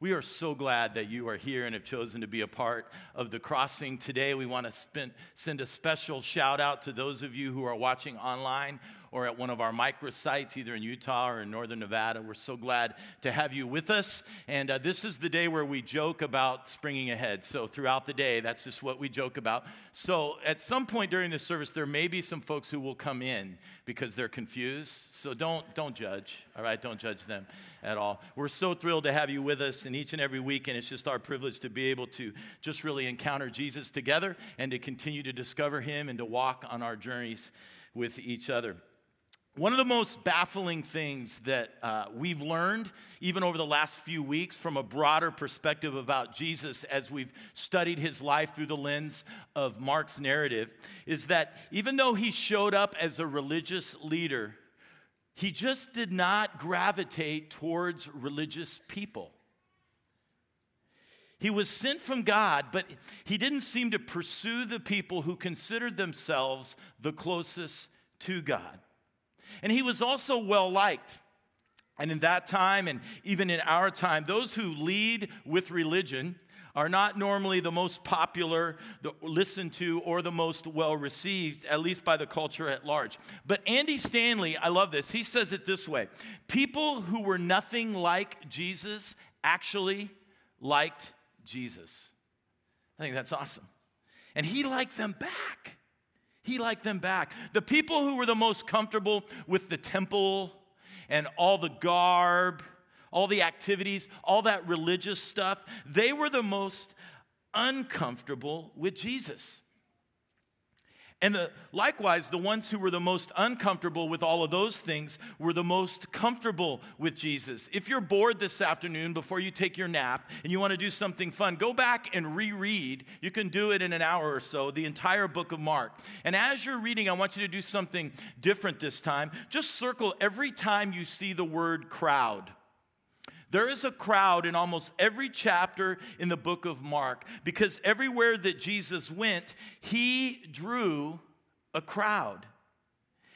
We are so glad that you are here and have chosen to be a part of the crossing today. We want to spend, send a special shout out to those of you who are watching online or at one of our microsites, either in Utah or in northern Nevada. We're so glad to have you with us. And uh, this is the day where we joke about springing ahead. So throughout the day, that's just what we joke about. So at some point during this service, there may be some folks who will come in because they're confused. So don't, don't judge, all right? Don't judge them at all. We're so thrilled to have you with us in each and every week, and it's just our privilege to be able to just really encounter Jesus together and to continue to discover him and to walk on our journeys with each other. One of the most baffling things that uh, we've learned, even over the last few weeks, from a broader perspective about Jesus as we've studied his life through the lens of Mark's narrative, is that even though he showed up as a religious leader, he just did not gravitate towards religious people. He was sent from God, but he didn't seem to pursue the people who considered themselves the closest to God. And he was also well liked. And in that time, and even in our time, those who lead with religion are not normally the most popular, the listened to, or the most well received, at least by the culture at large. But Andy Stanley, I love this, he says it this way People who were nothing like Jesus actually liked Jesus. I think that's awesome. And he liked them back. He liked them back. The people who were the most comfortable with the temple and all the garb, all the activities, all that religious stuff, they were the most uncomfortable with Jesus. And the, likewise, the ones who were the most uncomfortable with all of those things were the most comfortable with Jesus. If you're bored this afternoon before you take your nap and you want to do something fun, go back and reread. You can do it in an hour or so, the entire book of Mark. And as you're reading, I want you to do something different this time. Just circle every time you see the word crowd. There is a crowd in almost every chapter in the book of Mark because everywhere that Jesus went, he drew a crowd.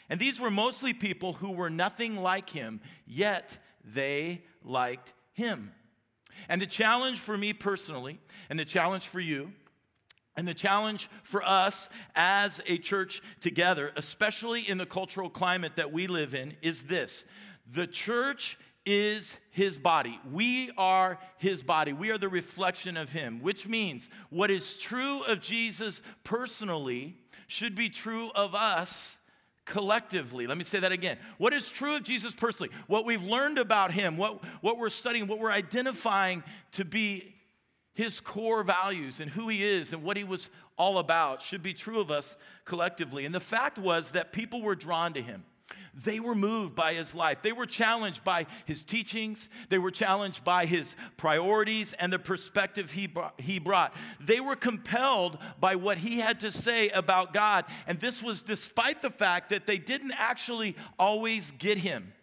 And these were mostly people who were nothing like him, yet they liked him. And the challenge for me personally, and the challenge for you, and the challenge for us as a church together, especially in the cultural climate that we live in, is this the church is his body. We are his body. We are the reflection of him, which means what is true of Jesus personally should be true of us collectively. Let me say that again. What is true of Jesus personally, what we've learned about him, what, what we're studying, what we're identifying to be his core values and who he is and what he was all about should be true of us collectively. And the fact was that people were drawn to him. They were moved by his life. They were challenged by his teachings. They were challenged by his priorities and the perspective he brought, he brought. They were compelled by what he had to say about God. And this was despite the fact that they didn't actually always get him.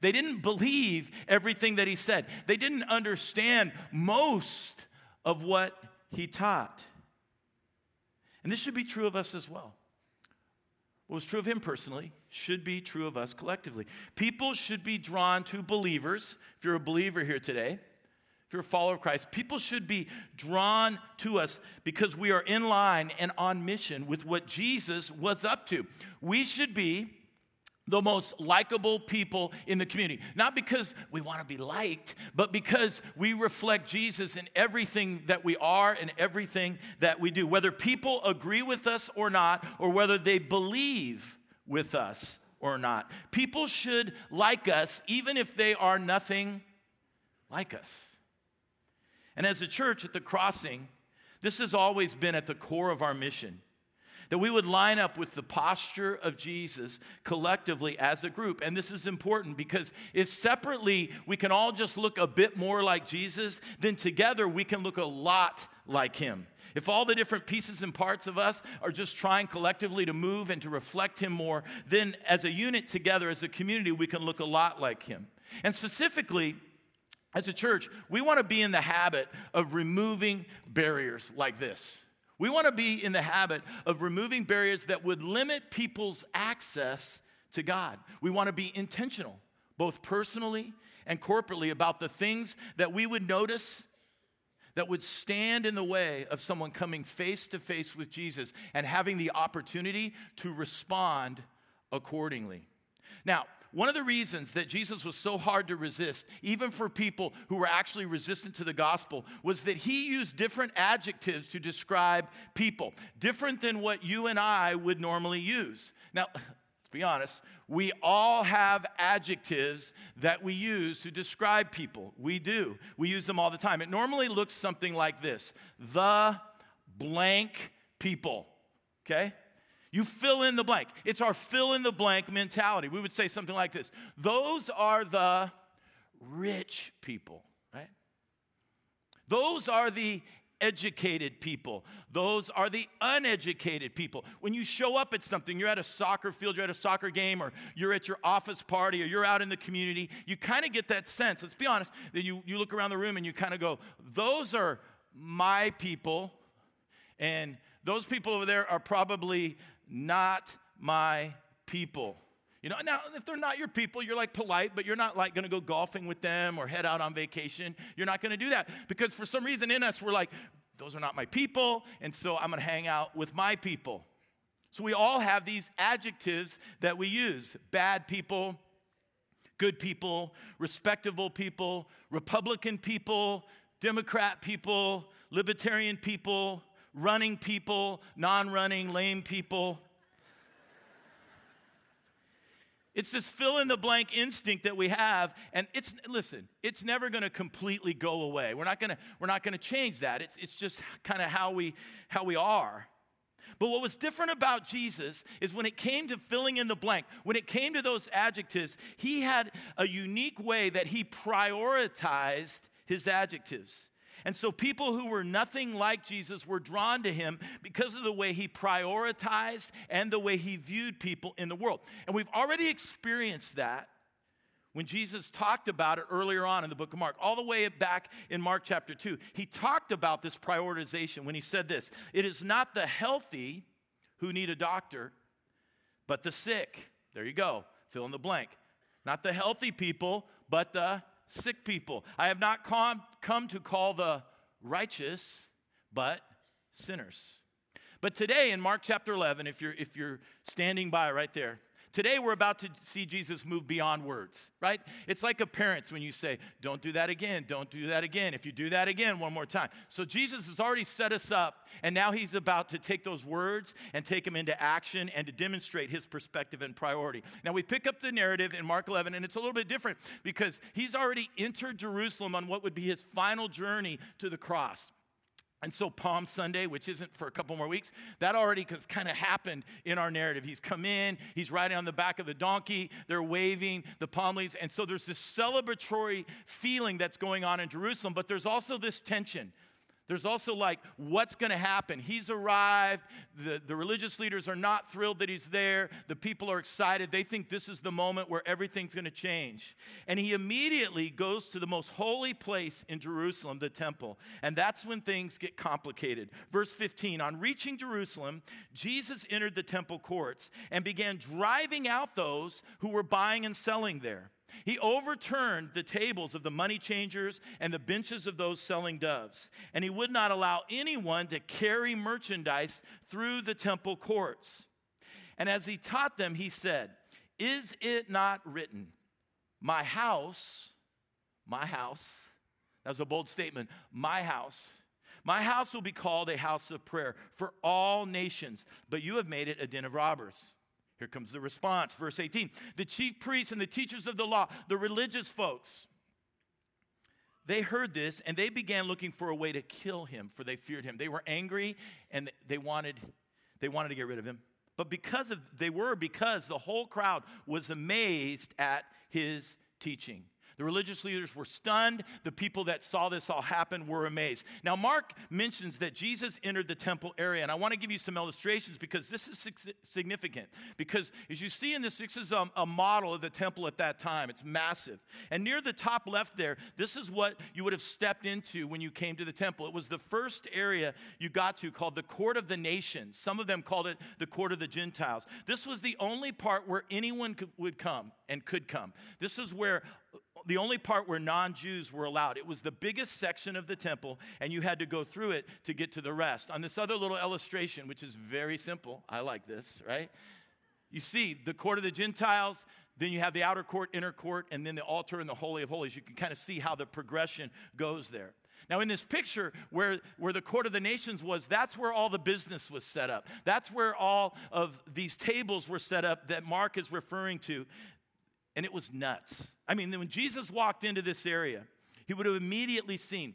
They didn't believe everything that he said, they didn't understand most of what he taught. And this should be true of us as well. What was true of him personally should be true of us collectively. People should be drawn to believers. If you're a believer here today, if you're a follower of Christ, people should be drawn to us because we are in line and on mission with what Jesus was up to. We should be the most likable people in the community. Not because we want to be liked, but because we reflect Jesus in everything that we are and everything that we do. Whether people agree with us or not, or whether they believe with us or not. People should like us even if they are nothing like us. And as a church at the crossing, this has always been at the core of our mission that we would line up with the posture of Jesus collectively as a group. And this is important because if separately we can all just look a bit more like Jesus, then together we can look a lot like him. If all the different pieces and parts of us are just trying collectively to move and to reflect Him more, then as a unit together, as a community, we can look a lot like Him. And specifically, as a church, we want to be in the habit of removing barriers like this. We want to be in the habit of removing barriers that would limit people's access to God. We want to be intentional, both personally and corporately about the things that we would notice that would stand in the way of someone coming face to face with Jesus and having the opportunity to respond accordingly. Now, one of the reasons that Jesus was so hard to resist, even for people who were actually resistant to the gospel, was that he used different adjectives to describe people, different than what you and I would normally use. Now, let's be honest, we all have adjectives that we use to describe people. We do. We use them all the time. It normally looks something like this the blank people, okay? You fill in the blank. It's our fill in the blank mentality. We would say something like this Those are the rich people, right? Those are the educated people. Those are the uneducated people. When you show up at something, you're at a soccer field, you're at a soccer game, or you're at your office party, or you're out in the community, you kind of get that sense, let's be honest, that you, you look around the room and you kind of go, Those are my people. And those people over there are probably not my people. You know, now if they're not your people, you're like polite, but you're not like gonna go golfing with them or head out on vacation. You're not gonna do that because for some reason in us, we're like, those are not my people, and so I'm gonna hang out with my people. So we all have these adjectives that we use bad people, good people, respectable people, Republican people, Democrat people, libertarian people, running people, non running, lame people. It's this fill in the blank instinct that we have, and it's listen, it's never gonna completely go away. We're not gonna, we're not gonna change that. It's, it's just kind of how we how we are. But what was different about Jesus is when it came to filling in the blank, when it came to those adjectives, he had a unique way that he prioritized his adjectives. And so people who were nothing like Jesus were drawn to him because of the way he prioritized and the way he viewed people in the world. And we've already experienced that when Jesus talked about it earlier on in the book of Mark, all the way back in Mark chapter 2. He talked about this prioritization when he said this It is not the healthy who need a doctor, but the sick. There you go, fill in the blank. Not the healthy people, but the sick people. I have not come, to call the righteous, but sinners. But today in Mark chapter 11, if you're, if you're standing by right there, Today, we're about to see Jesus move beyond words, right? It's like a parent when you say, Don't do that again, don't do that again. If you do that again, one more time. So, Jesus has already set us up, and now he's about to take those words and take them into action and to demonstrate his perspective and priority. Now, we pick up the narrative in Mark 11, and it's a little bit different because he's already entered Jerusalem on what would be his final journey to the cross. And so, Palm Sunday, which isn't for a couple more weeks, that already has kind of happened in our narrative. He's come in, he's riding on the back of the donkey, they're waving the palm leaves. And so, there's this celebratory feeling that's going on in Jerusalem, but there's also this tension. There's also like, what's going to happen? He's arrived. The, the religious leaders are not thrilled that he's there. The people are excited. They think this is the moment where everything's going to change. And he immediately goes to the most holy place in Jerusalem, the temple. And that's when things get complicated. Verse 15 On reaching Jerusalem, Jesus entered the temple courts and began driving out those who were buying and selling there. He overturned the tables of the money changers and the benches of those selling doves, and he would not allow anyone to carry merchandise through the temple courts. And as he taught them, he said, Is it not written, My house, my house, that was a bold statement, my house, my house will be called a house of prayer for all nations, but you have made it a den of robbers. Here comes the response, verse 18. The chief priests and the teachers of the law, the religious folks, they heard this and they began looking for a way to kill him, for they feared him. They were angry and they wanted, they wanted to get rid of him. But because of they were because the whole crowd was amazed at his teaching. The religious leaders were stunned. The people that saw this all happen were amazed. Now, Mark mentions that Jesus entered the temple area, and I want to give you some illustrations because this is significant. Because as you see in this, this is a, a model of the temple at that time. It's massive. And near the top left there, this is what you would have stepped into when you came to the temple. It was the first area you got to called the court of the nations. Some of them called it the court of the Gentiles. This was the only part where anyone could, would come and could come. This is where the only part where non Jews were allowed. It was the biggest section of the temple, and you had to go through it to get to the rest. On this other little illustration, which is very simple, I like this, right? You see the court of the Gentiles, then you have the outer court, inner court, and then the altar and the Holy of Holies. You can kind of see how the progression goes there. Now, in this picture where, where the court of the nations was, that's where all the business was set up. That's where all of these tables were set up that Mark is referring to. And it was nuts. I mean, when Jesus walked into this area, he would have immediately seen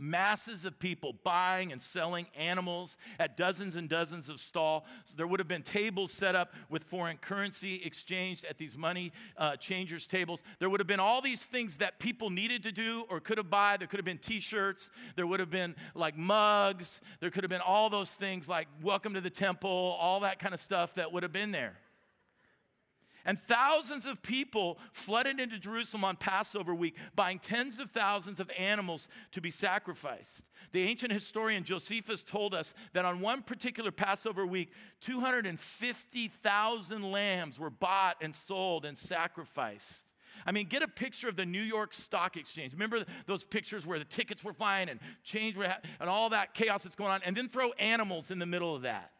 masses of people buying and selling animals at dozens and dozens of stalls. So there would have been tables set up with foreign currency exchanged at these money uh, changers tables. There would have been all these things that people needed to do or could have bought. There could have been T-shirts. There would have been like mugs. There could have been all those things like "Welcome to the Temple," all that kind of stuff that would have been there. And thousands of people flooded into Jerusalem on Passover week, buying tens of thousands of animals to be sacrificed. The ancient historian Josephus told us that on one particular Passover week, 250,000 lambs were bought and sold and sacrificed. I mean, get a picture of the New York Stock Exchange. Remember those pictures where the tickets were flying and change were ha- and all that chaos that's going on, and then throw animals in the middle of that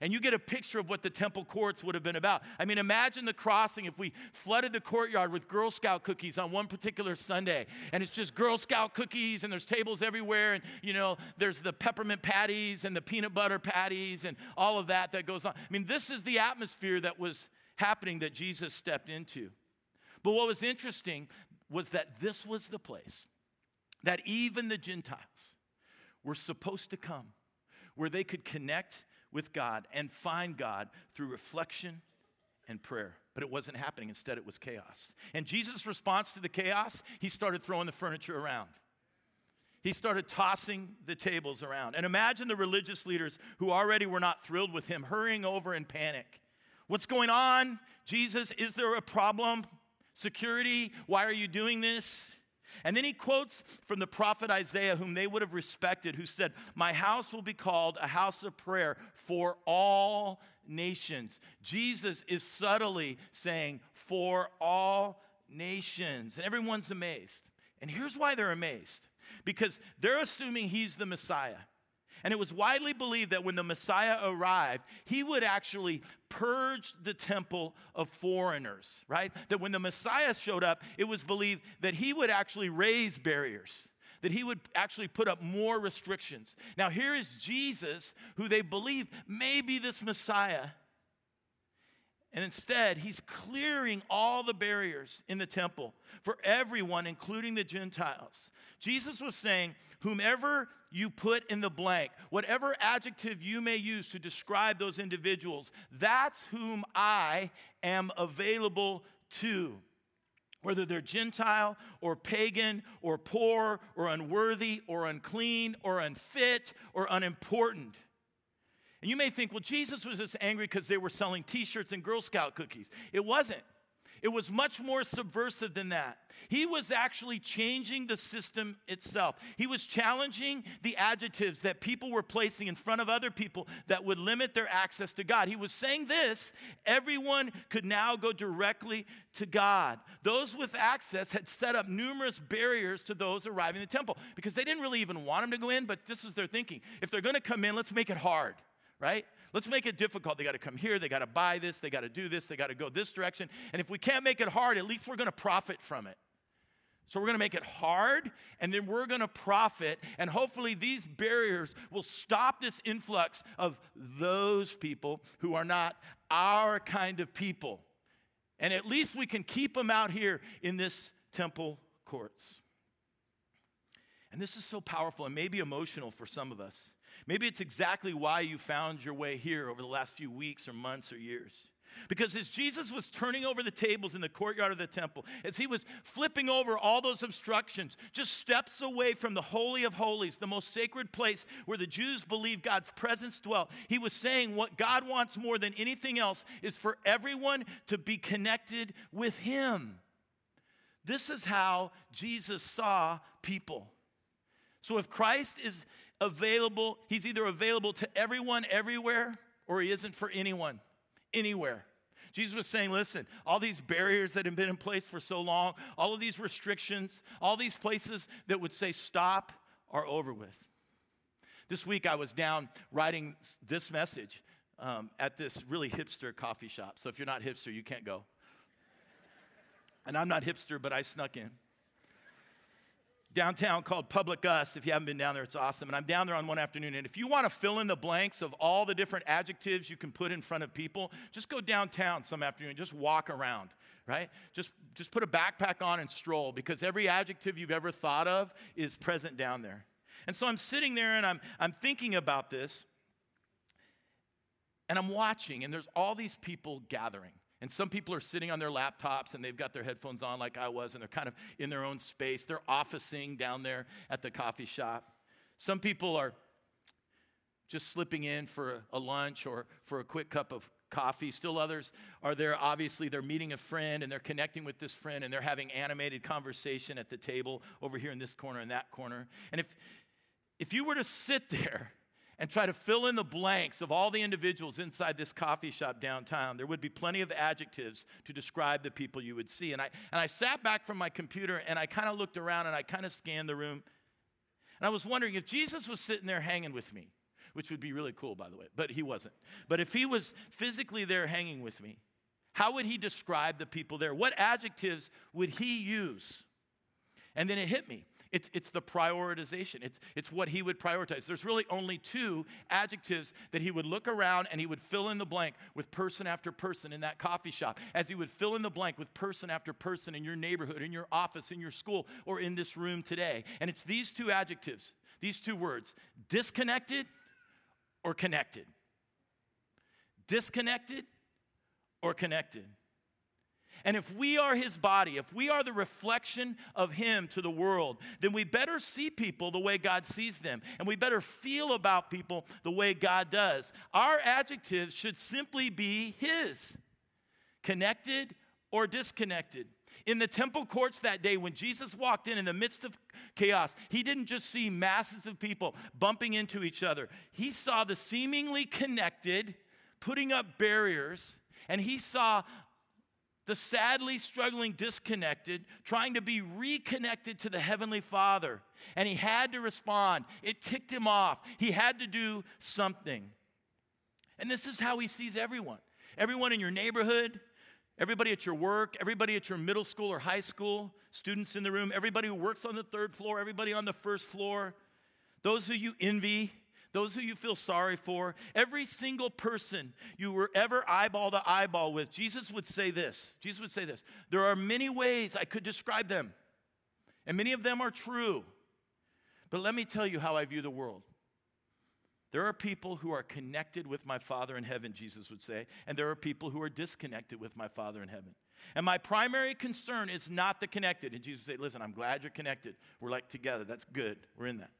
and you get a picture of what the temple courts would have been about. I mean, imagine the crossing if we flooded the courtyard with Girl Scout cookies on one particular Sunday, and it's just Girl Scout cookies, and there's tables everywhere, and you know, there's the peppermint patties and the peanut butter patties and all of that that goes on. I mean, this is the atmosphere that was happening that Jesus stepped into. But what was interesting was that this was the place that even the Gentiles were supposed to come where they could connect with God and find God through reflection and prayer. But it wasn't happening. Instead, it was chaos. And Jesus' response to the chaos, he started throwing the furniture around. He started tossing the tables around. And imagine the religious leaders who already were not thrilled with him hurrying over in panic. What's going on? Jesus, is there a problem? Security, why are you doing this? And then he quotes from the prophet Isaiah, whom they would have respected, who said, My house will be called a house of prayer for all nations. Jesus is subtly saying, For all nations. And everyone's amazed. And here's why they're amazed because they're assuming he's the Messiah. And it was widely believed that when the Messiah arrived, he would actually purge the temple of foreigners, right? That when the Messiah showed up, it was believed that he would actually raise barriers that he would actually put up more restrictions. Now, here is Jesus, who they believe may be this Messiah. And instead, he's clearing all the barriers in the temple for everyone, including the Gentiles. Jesus was saying, Whomever you put in the blank, whatever adjective you may use to describe those individuals, that's whom I am available to. Whether they're Gentile or pagan or poor or unworthy or unclean or unfit or unimportant. And you may think, well, Jesus was just angry because they were selling t shirts and Girl Scout cookies. It wasn't. It was much more subversive than that. He was actually changing the system itself. He was challenging the adjectives that people were placing in front of other people that would limit their access to God. He was saying this everyone could now go directly to God. Those with access had set up numerous barriers to those arriving in the temple because they didn't really even want them to go in, but this is their thinking. If they're going to come in, let's make it hard, right? Let's make it difficult. They got to come here, they got to buy this, they got to do this, they got to go this direction. And if we can't make it hard, at least we're going to profit from it. So we're going to make it hard and then we're going to profit. And hopefully, these barriers will stop this influx of those people who are not our kind of people. And at least we can keep them out here in this temple courts. And this is so powerful and maybe emotional for some of us. Maybe it's exactly why you found your way here over the last few weeks or months or years. Because as Jesus was turning over the tables in the courtyard of the temple, as he was flipping over all those obstructions, just steps away from the Holy of Holies, the most sacred place where the Jews believed God's presence dwelt, he was saying what God wants more than anything else is for everyone to be connected with him. This is how Jesus saw people. So if Christ is available, he's either available to everyone everywhere or he isn't for anyone anywhere. Jesus was saying, listen, all these barriers that have been in place for so long, all of these restrictions, all these places that would say stop are over with. This week I was down writing this message um, at this really hipster coffee shop. So if you're not hipster, you can't go. And I'm not hipster, but I snuck in downtown called PublicUs. If you haven't been down there, it's awesome. And I'm down there on one afternoon. And if you want to fill in the blanks of all the different adjectives you can put in front of people, just go downtown some afternoon, just walk around, right? Just, just put a backpack on and stroll because every adjective you've ever thought of is present down there. And so I'm sitting there and I'm, I'm thinking about this. And I'm watching, and there's all these people gathering. And some people are sitting on their laptops and they've got their headphones on, like I was, and they're kind of in their own space. They're officing down there at the coffee shop. Some people are just slipping in for a lunch or for a quick cup of coffee. Still others are there, obviously, they're meeting a friend and they're connecting with this friend and they're having animated conversation at the table over here in this corner and that corner. And if, if you were to sit there and try to fill in the blanks of all the individuals inside this coffee shop downtown, there would be plenty of adjectives to describe the people you would see. And I, and I sat back from my computer and I kind of looked around and I kind of scanned the room. And I was wondering if Jesus was sitting there hanging with me, which would be really cool, by the way, but he wasn't. But if he was physically there hanging with me, how would he describe the people there? What adjectives would he use? And then it hit me. It's, it's the prioritization. It's, it's what he would prioritize. There's really only two adjectives that he would look around and he would fill in the blank with person after person in that coffee shop, as he would fill in the blank with person after person in your neighborhood, in your office, in your school, or in this room today. And it's these two adjectives, these two words disconnected or connected. Disconnected or connected. And if we are his body, if we are the reflection of him to the world, then we better see people the way God sees them. And we better feel about people the way God does. Our adjectives should simply be his connected or disconnected. In the temple courts that day, when Jesus walked in in the midst of chaos, he didn't just see masses of people bumping into each other. He saw the seemingly connected putting up barriers, and he saw the sadly struggling disconnected, trying to be reconnected to the Heavenly Father. And he had to respond. It ticked him off. He had to do something. And this is how he sees everyone everyone in your neighborhood, everybody at your work, everybody at your middle school or high school, students in the room, everybody who works on the third floor, everybody on the first floor, those who you envy, those who you feel sorry for, every single person you were ever eyeball to eyeball with, Jesus would say this. Jesus would say this There are many ways I could describe them, and many of them are true. But let me tell you how I view the world. There are people who are connected with my Father in heaven, Jesus would say, and there are people who are disconnected with my Father in heaven. And my primary concern is not the connected. And Jesus would say, Listen, I'm glad you're connected. We're like together. That's good. We're in that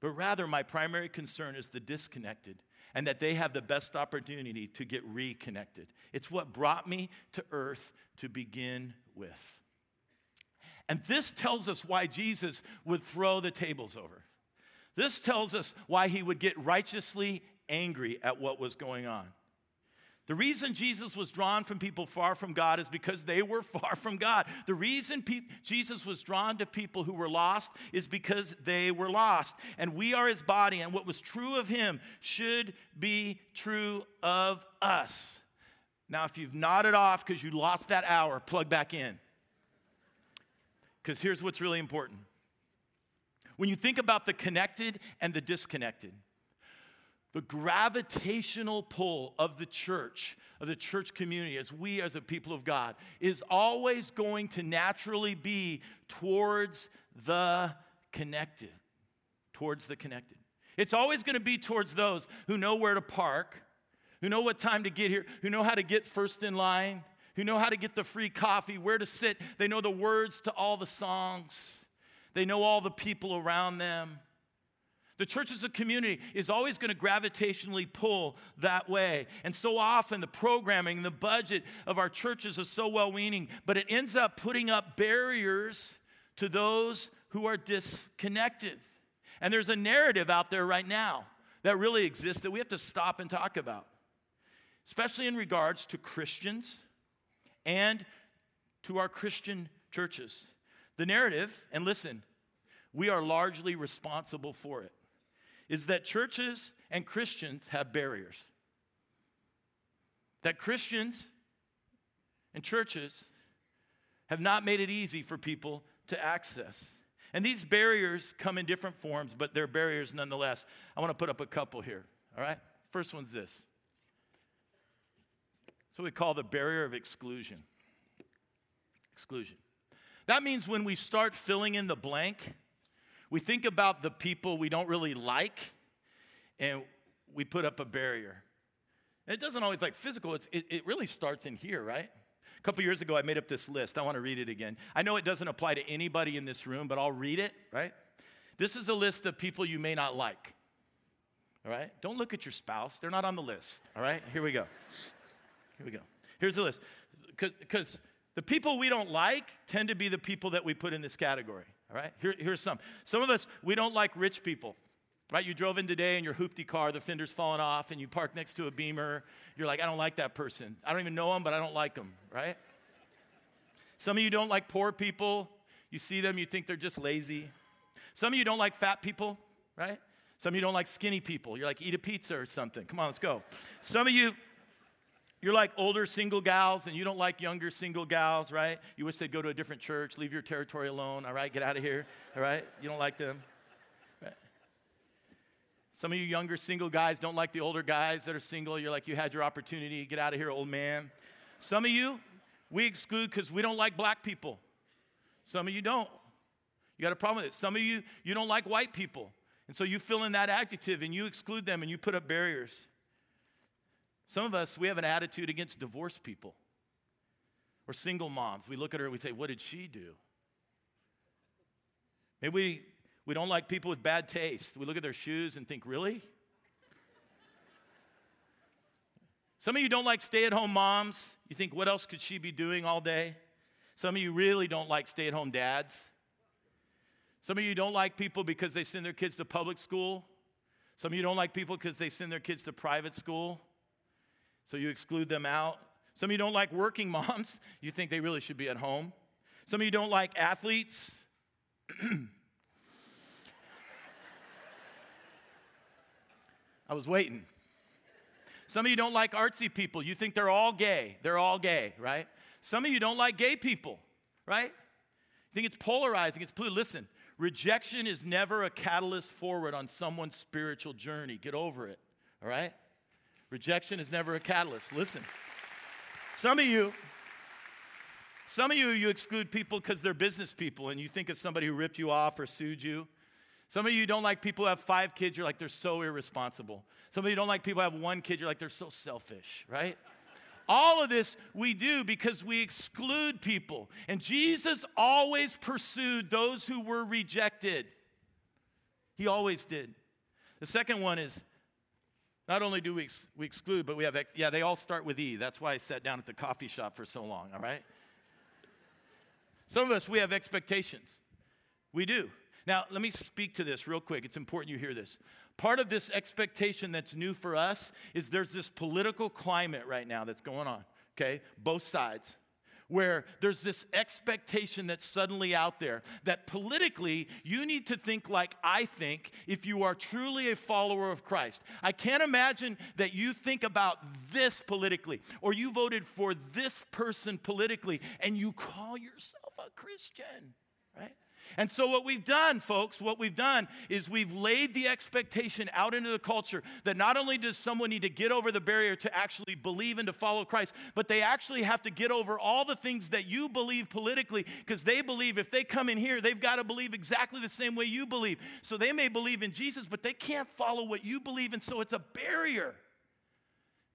but rather my primary concern is the disconnected and that they have the best opportunity to get reconnected. It's what brought me to earth to begin with. And this tells us why Jesus would throw the tables over. This tells us why he would get righteously angry at what was going on. The reason Jesus was drawn from people far from God is because they were far from God. The reason pe- Jesus was drawn to people who were lost is because they were lost. And we are his body, and what was true of him should be true of us. Now, if you've nodded off because you lost that hour, plug back in. Because here's what's really important. When you think about the connected and the disconnected, the gravitational pull of the church, of the church community, as we as a people of God, is always going to naturally be towards the connected. Towards the connected. It's always going to be towards those who know where to park, who know what time to get here, who know how to get first in line, who know how to get the free coffee, where to sit. They know the words to all the songs, they know all the people around them. The church as a community is always going to gravitationally pull that way. And so often the programming, the budget of our churches is so well meaning, but it ends up putting up barriers to those who are disconnected. And there's a narrative out there right now that really exists that we have to stop and talk about. especially in regards to Christians and to our Christian churches. The narrative, and listen, we are largely responsible for it, is that churches and Christians have barriers. That Christians and churches have not made it easy for people to access. And these barriers come in different forms, but they're barriers nonetheless. I want to put up a couple here, all right? First one's this. It's what we call the barrier of exclusion. Exclusion. That means when we start filling in the blank, we think about the people we don't really like and we put up a barrier. And it doesn't always like physical, it, it really starts in here, right? A couple years ago, I made up this list. I want to read it again. I know it doesn't apply to anybody in this room, but I'll read it, right? This is a list of people you may not like, all right? Don't look at your spouse, they're not on the list, all right? Here we go. Here we go. Here's the list. Because the people we don't like tend to be the people that we put in this category. All right, Here, here's some. Some of us, we don't like rich people. Right? You drove in today in your hoopty car, the fender's falling off, and you park next to a beamer. You're like, I don't like that person. I don't even know him, but I don't like him, right? Some of you don't like poor people. You see them, you think they're just lazy. Some of you don't like fat people, right? Some of you don't like skinny people. You're like, eat a pizza or something. Come on, let's go. Some of you, you're like older single gals and you don't like younger single gals, right? You wish they'd go to a different church, leave your territory alone, all right? Get out of here, all right? You don't like them. Some of you younger single guys don't like the older guys that are single. You're like, you had your opportunity. Get out of here, old man. Some of you, we exclude because we don't like black people. Some of you don't. You got a problem with it. Some of you, you don't like white people. And so you fill in that adjective and you exclude them and you put up barriers. Some of us, we have an attitude against divorced people or single moms. We look at her and we say, What did she do? Maybe we we don't like people with bad taste. We look at their shoes and think, really? Some of you don't like stay at home moms. You think, what else could she be doing all day? Some of you really don't like stay at home dads. Some of you don't like people because they send their kids to public school. Some of you don't like people because they send their kids to private school. So you exclude them out. Some of you don't like working moms. You think they really should be at home. Some of you don't like athletes. I was waiting. Some of you don't like artsy people. You think they're all gay. They're all gay, right? Some of you don't like gay people, right? You think it's polarizing, it's polluted. Listen, rejection is never a catalyst forward on someone's spiritual journey. Get over it, all right? Rejection is never a catalyst. Listen. Some of you, some of you, you exclude people because they're business people and you think of somebody who ripped you off or sued you. Some of you don't like people who have five kids, you're like, they're so irresponsible. Some of you don't like people who have one kid, you're like, they're so selfish, right? All of this we do because we exclude people. And Jesus always pursued those who were rejected. He always did. The second one is not only do we, ex- we exclude, but we have, ex- yeah, they all start with E. That's why I sat down at the coffee shop for so long, all right? Some of us, we have expectations. We do. Now, let me speak to this real quick. It's important you hear this. Part of this expectation that's new for us is there's this political climate right now that's going on, okay? Both sides. Where there's this expectation that's suddenly out there that politically you need to think like I think if you are truly a follower of Christ. I can't imagine that you think about this politically or you voted for this person politically and you call yourself a Christian, right? And so, what we've done, folks, what we've done is we've laid the expectation out into the culture that not only does someone need to get over the barrier to actually believe and to follow Christ, but they actually have to get over all the things that you believe politically because they believe if they come in here, they've got to believe exactly the same way you believe. So, they may believe in Jesus, but they can't follow what you believe, and so it's a barrier.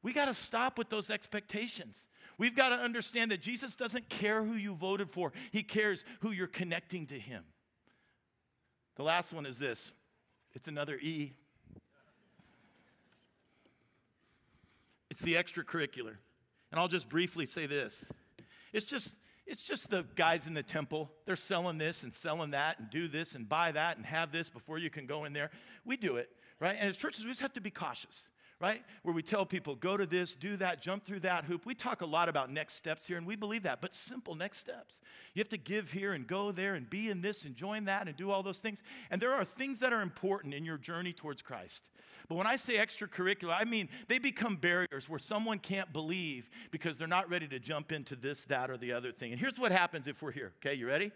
We got to stop with those expectations. We've got to understand that Jesus doesn't care who you voted for, He cares who you're connecting to Him. The last one is this it's another E. It's the extracurricular. And I'll just briefly say this. It's just it's just the guys in the temple. They're selling this and selling that and do this and buy that and have this before you can go in there. We do it, right? And as churches, we just have to be cautious right? Where we tell people, go to this, do that, jump through that hoop. We talk a lot about next steps here, and we believe that, but simple next steps. You have to give here and go there and be in this and join that and do all those things. And there are things that are important in your journey towards Christ. But when I say extracurricular, I mean they become barriers where someone can't believe because they're not ready to jump into this, that, or the other thing. And here's what happens if we're here. Okay, you ready?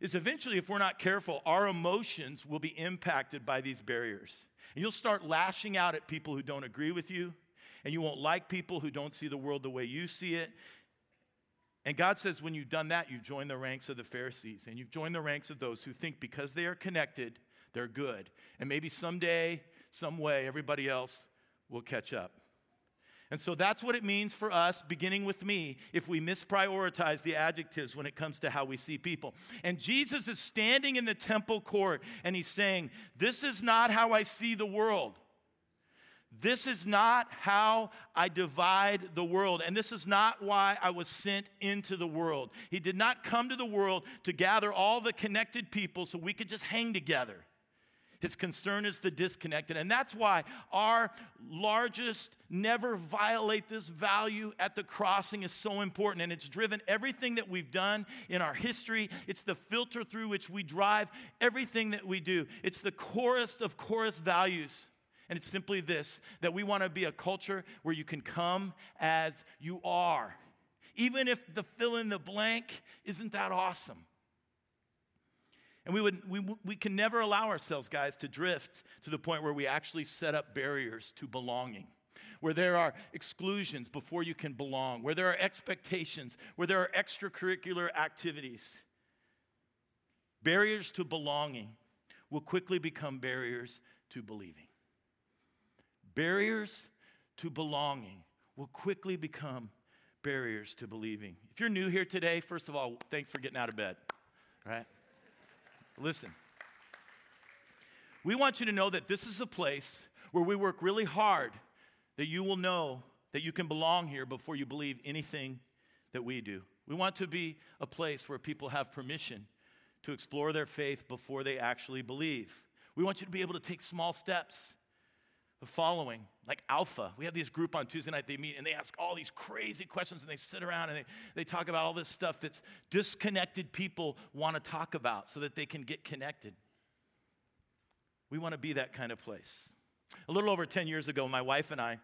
Is eventually, if we're not careful, our emotions will be impacted by these barriers. And you'll start lashing out at people who don't agree with you, and you won't like people who don't see the world the way you see it. And God says, when you've done that, you've joined the ranks of the Pharisees, and you've joined the ranks of those who think because they are connected, they're good. And maybe someday, some way, everybody else will catch up. And so that's what it means for us, beginning with me, if we misprioritize the adjectives when it comes to how we see people. And Jesus is standing in the temple court and he's saying, This is not how I see the world. This is not how I divide the world. And this is not why I was sent into the world. He did not come to the world to gather all the connected people so we could just hang together. His concern is the disconnected. And that's why our largest never violate this value at the crossing is so important. And it's driven everything that we've done in our history. It's the filter through which we drive everything that we do. It's the chorus of chorus values. And it's simply this that we want to be a culture where you can come as you are. Even if the fill in the blank isn't that awesome. And we, would, we, we can never allow ourselves, guys, to drift to the point where we actually set up barriers to belonging, where there are exclusions before you can belong, where there are expectations, where there are extracurricular activities. Barriers to belonging will quickly become barriers to believing. Barriers to belonging will quickly become barriers to believing. If you're new here today, first of all, thanks for getting out of bed, right? Listen, we want you to know that this is a place where we work really hard that you will know that you can belong here before you believe anything that we do. We want to be a place where people have permission to explore their faith before they actually believe. We want you to be able to take small steps of following, like Alpha. We have this group on Tuesday night, they meet and they ask all these crazy questions and they sit around and they, they talk about all this stuff that's disconnected people want to talk about so that they can get connected. We want to be that kind of place. A little over 10 years ago, my wife and I,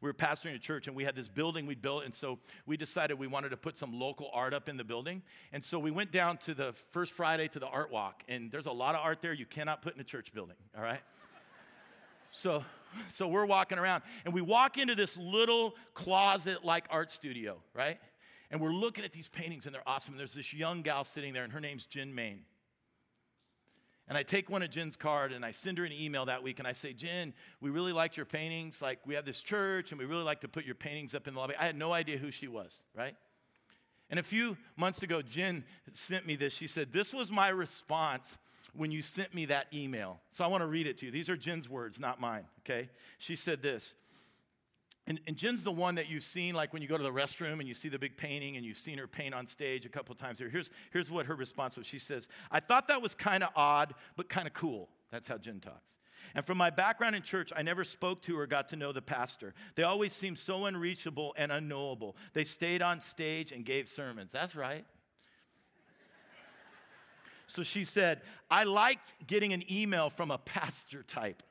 we were pastoring a church and we had this building we built. And so we decided we wanted to put some local art up in the building. And so we went down to the first Friday to the art walk. And there's a lot of art there you cannot put in a church building, all right? So so we're walking around and we walk into this little closet like art studio, right? And we're looking at these paintings and they're awesome. And there's this young gal sitting there and her name's Jen Main. And I take one of Jen's card and I send her an email that week and I say, Jen, we really liked your paintings. Like we have this church and we really like to put your paintings up in the lobby. I had no idea who she was, right? And a few months ago, Jen sent me this. She said, This was my response when you sent me that email. So I want to read it to you. These are Jen's words, not mine, okay? She said this. And, and Jen's the one that you've seen, like when you go to the restroom and you see the big painting and you've seen her paint on stage a couple times here. Here's, here's what her response was. She says, I thought that was kind of odd, but kind of cool. That's how Jen talks. And from my background in church, I never spoke to or got to know the pastor. They always seemed so unreachable and unknowable. They stayed on stage and gave sermons. That's right. So she said, I liked getting an email from a pastor type.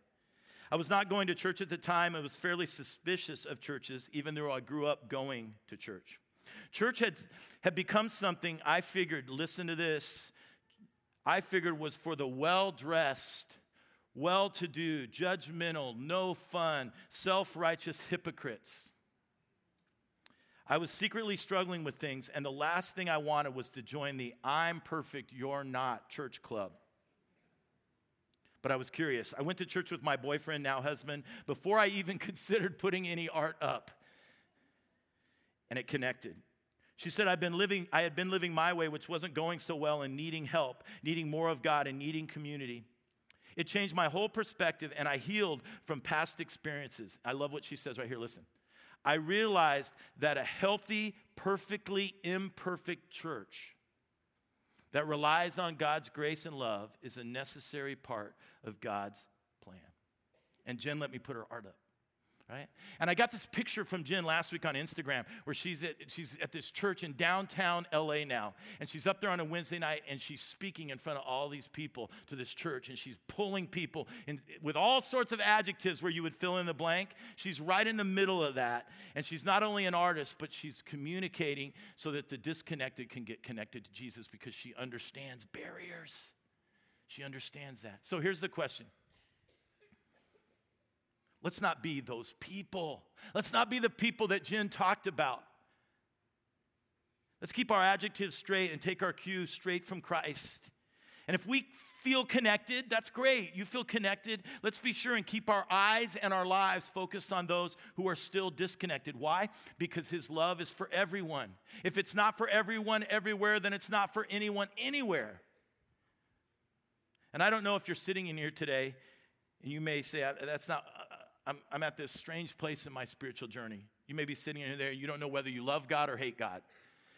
I was not going to church at the time. I was fairly suspicious of churches, even though I grew up going to church. Church had, had become something I figured, listen to this, I figured was for the well dressed, well to do, judgmental, no fun, self righteous hypocrites. I was secretly struggling with things, and the last thing I wanted was to join the I'm perfect, you're not church club. But I was curious. I went to church with my boyfriend, now husband, before I even considered putting any art up. And it connected. She said, I've been living, I had been living my way, which wasn't going so well, and needing help, needing more of God, and needing community. It changed my whole perspective, and I healed from past experiences. I love what she says right here. Listen. I realized that a healthy, perfectly imperfect church that relies on God's grace and love is a necessary part of God's plan. And Jen let me put her art up. Right? And I got this picture from Jen last week on Instagram where she's at, she's at this church in downtown LA now. And she's up there on a Wednesday night and she's speaking in front of all these people to this church. And she's pulling people in, with all sorts of adjectives where you would fill in the blank. She's right in the middle of that. And she's not only an artist, but she's communicating so that the disconnected can get connected to Jesus because she understands barriers. She understands that. So here's the question Let's not be those people. Let's not be the people that Jen talked about. Let's keep our adjectives straight and take our cue straight from Christ. And if we feel connected, that's great. You feel connected. Let's be sure and keep our eyes and our lives focused on those who are still disconnected. Why? Because His love is for everyone. If it's not for everyone everywhere, then it's not for anyone anywhere. And I don't know if you're sitting in here today and you may say, that's not, I'm, I'm at this strange place in my spiritual journey. You may be sitting in there, you don't know whether you love God or hate God.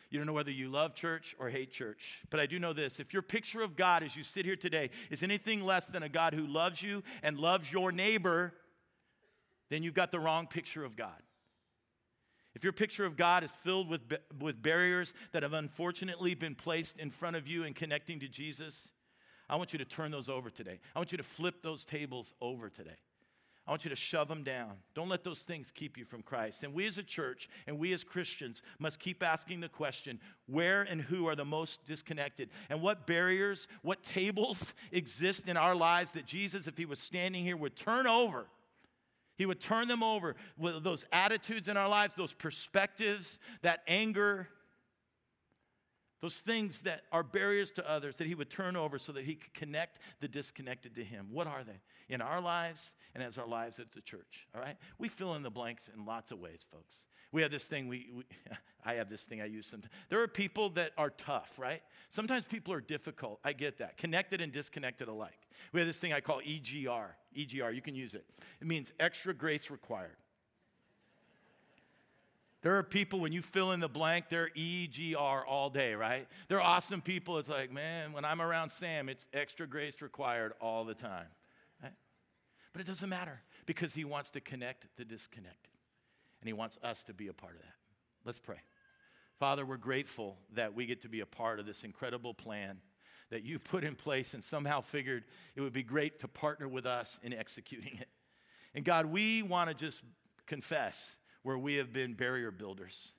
You don't know whether you love church or hate church. But I do know this if your picture of God as you sit here today is anything less than a God who loves you and loves your neighbor, then you've got the wrong picture of God. If your picture of God is filled with, with barriers that have unfortunately been placed in front of you in connecting to Jesus, I want you to turn those over today. I want you to flip those tables over today. I want you to shove them down. Don't let those things keep you from Christ. And we as a church and we as Christians must keep asking the question where and who are the most disconnected? And what barriers, what tables exist in our lives that Jesus, if he was standing here, would turn over? He would turn them over with those attitudes in our lives, those perspectives, that anger, those things that are barriers to others that he would turn over so that he could connect the disconnected to him. What are they? In our lives and as our lives at the church, all right? We fill in the blanks in lots of ways, folks. We have this thing, we, we I have this thing I use sometimes. There are people that are tough, right? Sometimes people are difficult. I get that. Connected and disconnected alike. We have this thing I call EGR. EGR, you can use it. It means extra grace required. There are people, when you fill in the blank, they're EGR all day, right? They're awesome people. It's like, man, when I'm around Sam, it's extra grace required all the time. Right? But it doesn't matter because he wants to connect the disconnected. And he wants us to be a part of that. Let's pray. Father, we're grateful that we get to be a part of this incredible plan that you put in place and somehow figured it would be great to partner with us in executing it. And God, we want to just confess where we have been barrier builders.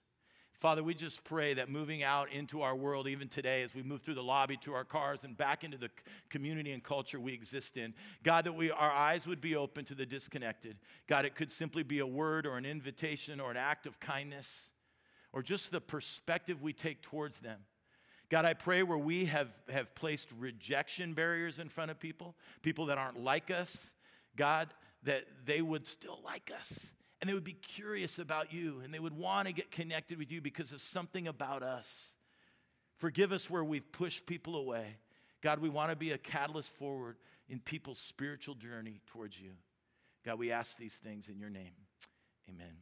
Father, we just pray that moving out into our world, even today, as we move through the lobby to our cars and back into the community and culture we exist in, God, that we, our eyes would be open to the disconnected. God, it could simply be a word or an invitation or an act of kindness or just the perspective we take towards them. God, I pray where we have, have placed rejection barriers in front of people, people that aren't like us, God, that they would still like us and they would be curious about you and they would want to get connected with you because of something about us. Forgive us where we've pushed people away. God, we want to be a catalyst forward in people's spiritual journey towards you. God, we ask these things in your name. Amen.